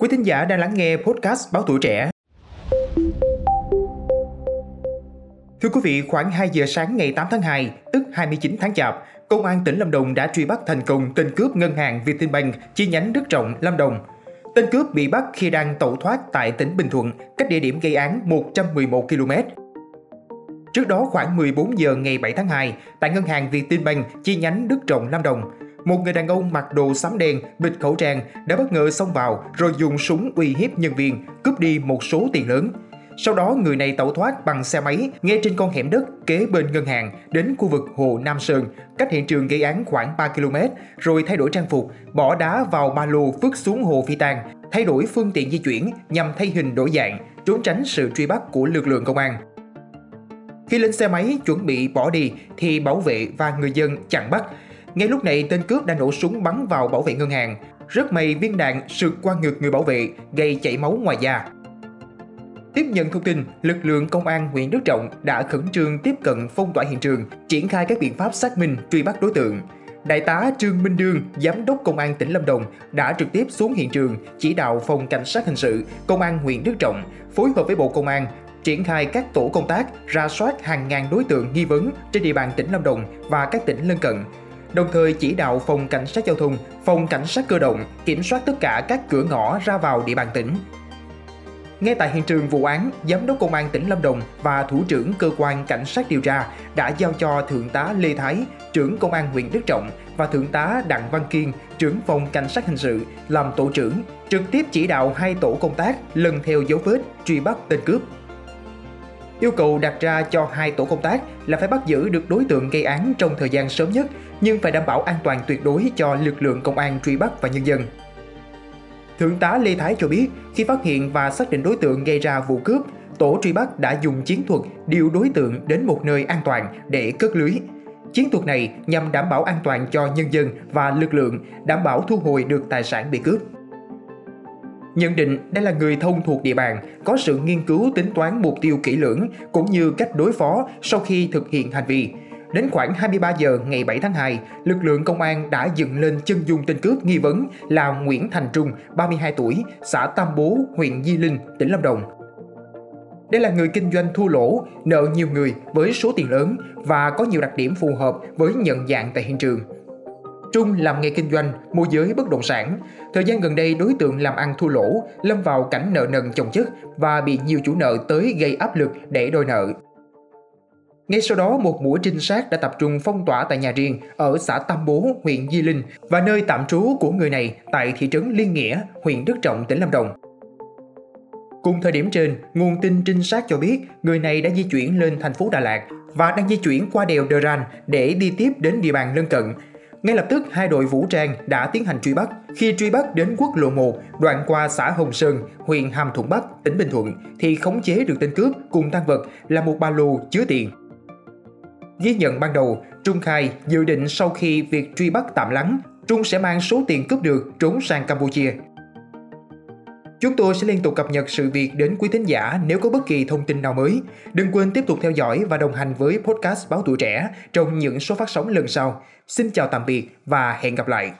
Quý thính giả đang lắng nghe podcast Báo Tuổi Trẻ. Thưa quý vị, khoảng 2 giờ sáng ngày 8 tháng 2, tức 29 tháng Chạp, Công an tỉnh Lâm Đồng đã truy bắt thành công tên cướp ngân hàng Vietinbank chi nhánh Đức Trọng, Lâm Đồng. Tên cướp bị bắt khi đang tẩu thoát tại tỉnh Bình Thuận, cách địa điểm gây án 111 km. Trước đó khoảng 14 giờ ngày 7 tháng 2, tại ngân hàng Vietinbank chi nhánh Đức Trọng, Lâm Đồng, một người đàn ông mặc đồ xám đen, bịt khẩu trang đã bất ngờ xông vào rồi dùng súng uy hiếp nhân viên, cướp đi một số tiền lớn. Sau đó người này tẩu thoát bằng xe máy ngay trên con hẻm đất kế bên ngân hàng đến khu vực Hồ Nam Sơn, cách hiện trường gây án khoảng 3 km, rồi thay đổi trang phục, bỏ đá vào ba lô vứt xuống hồ Phi Tang, thay đổi phương tiện di chuyển nhằm thay hình đổi dạng, trốn tránh sự truy bắt của lực lượng công an. Khi lên xe máy chuẩn bị bỏ đi thì bảo vệ và người dân chặn bắt. Ngay lúc này tên cướp đã nổ súng bắn vào bảo vệ ngân hàng. Rất may viên đạn sượt qua ngực người bảo vệ gây chảy máu ngoài da. Tiếp nhận thông tin, lực lượng công an huyện Đức Trọng đã khẩn trương tiếp cận phong tỏa hiện trường, triển khai các biện pháp xác minh truy bắt đối tượng. Đại tá Trương Minh Dương, Giám đốc Công an tỉnh Lâm Đồng đã trực tiếp xuống hiện trường chỉ đạo phòng cảnh sát hình sự, Công an huyện Đức Trọng phối hợp với Bộ Công an triển khai các tổ công tác ra soát hàng ngàn đối tượng nghi vấn trên địa bàn tỉnh Lâm Đồng và các tỉnh lân cận. Đồng thời chỉ đạo phòng cảnh sát giao thông, phòng cảnh sát cơ động kiểm soát tất cả các cửa ngõ ra vào địa bàn tỉnh. Ngay tại hiện trường vụ án, Giám đốc Công an tỉnh Lâm Đồng và Thủ trưởng Cơ quan Cảnh sát điều tra đã giao cho Thượng tá Lê Thái, trưởng Công an huyện Đức Trọng và Thượng tá Đặng Văn Kiên, trưởng phòng Cảnh sát hình sự làm tổ trưởng, trực tiếp chỉ đạo hai tổ công tác lần theo dấu vết truy bắt tên cướp. Yêu cầu đặt ra cho hai tổ công tác là phải bắt giữ được đối tượng gây án trong thời gian sớm nhất, nhưng phải đảm bảo an toàn tuyệt đối cho lực lượng công an truy bắt và nhân dân. Thượng tá Lê Thái cho biết, khi phát hiện và xác định đối tượng gây ra vụ cướp, tổ truy bắt đã dùng chiến thuật điều đối tượng đến một nơi an toàn để cất lưới. Chiến thuật này nhằm đảm bảo an toàn cho nhân dân và lực lượng, đảm bảo thu hồi được tài sản bị cướp. Nhận định đây là người thông thuộc địa bàn, có sự nghiên cứu tính toán mục tiêu kỹ lưỡng cũng như cách đối phó sau khi thực hiện hành vi. Đến khoảng 23 giờ ngày 7 tháng 2, lực lượng công an đã dựng lên chân dung tên cướp nghi vấn là Nguyễn Thành Trung, 32 tuổi, xã Tam Bố, huyện Di Linh, tỉnh Lâm Đồng. Đây là người kinh doanh thua lỗ, nợ nhiều người với số tiền lớn và có nhiều đặc điểm phù hợp với nhận dạng tại hiện trường. Trung làm nghề kinh doanh, môi giới bất động sản. Thời gian gần đây đối tượng làm ăn thua lỗ, lâm vào cảnh nợ nần chồng chất và bị nhiều chủ nợ tới gây áp lực để đòi nợ. Ngay sau đó, một mũi trinh sát đã tập trung phong tỏa tại nhà riêng ở xã Tam Bố, huyện Di Linh và nơi tạm trú của người này tại thị trấn Liên Nghĩa, huyện Đức Trọng, tỉnh Lâm Đồng. Cùng thời điểm trên, nguồn tin trinh sát cho biết người này đã di chuyển lên thành phố Đà Lạt và đang di chuyển qua đèo Đờ Ran để đi tiếp đến địa bàn lân cận. Ngay lập tức, hai đội vũ trang đã tiến hành truy bắt. Khi truy bắt đến quốc lộ 1, đoạn qua xã Hồng Sơn, huyện Hàm Thuận Bắc, tỉnh Bình Thuận, thì khống chế được tên cướp cùng tăng vật là một ba lô chứa tiền. Ghi nhận ban đầu, Trung khai dự định sau khi việc truy bắt tạm lắng, Trung sẽ mang số tiền cướp được trốn sang Campuchia. Chúng tôi sẽ liên tục cập nhật sự việc đến quý thính giả nếu có bất kỳ thông tin nào mới. Đừng quên tiếp tục theo dõi và đồng hành với podcast Báo Tuổi Trẻ trong những số phát sóng lần sau. Xin chào tạm biệt và hẹn gặp lại!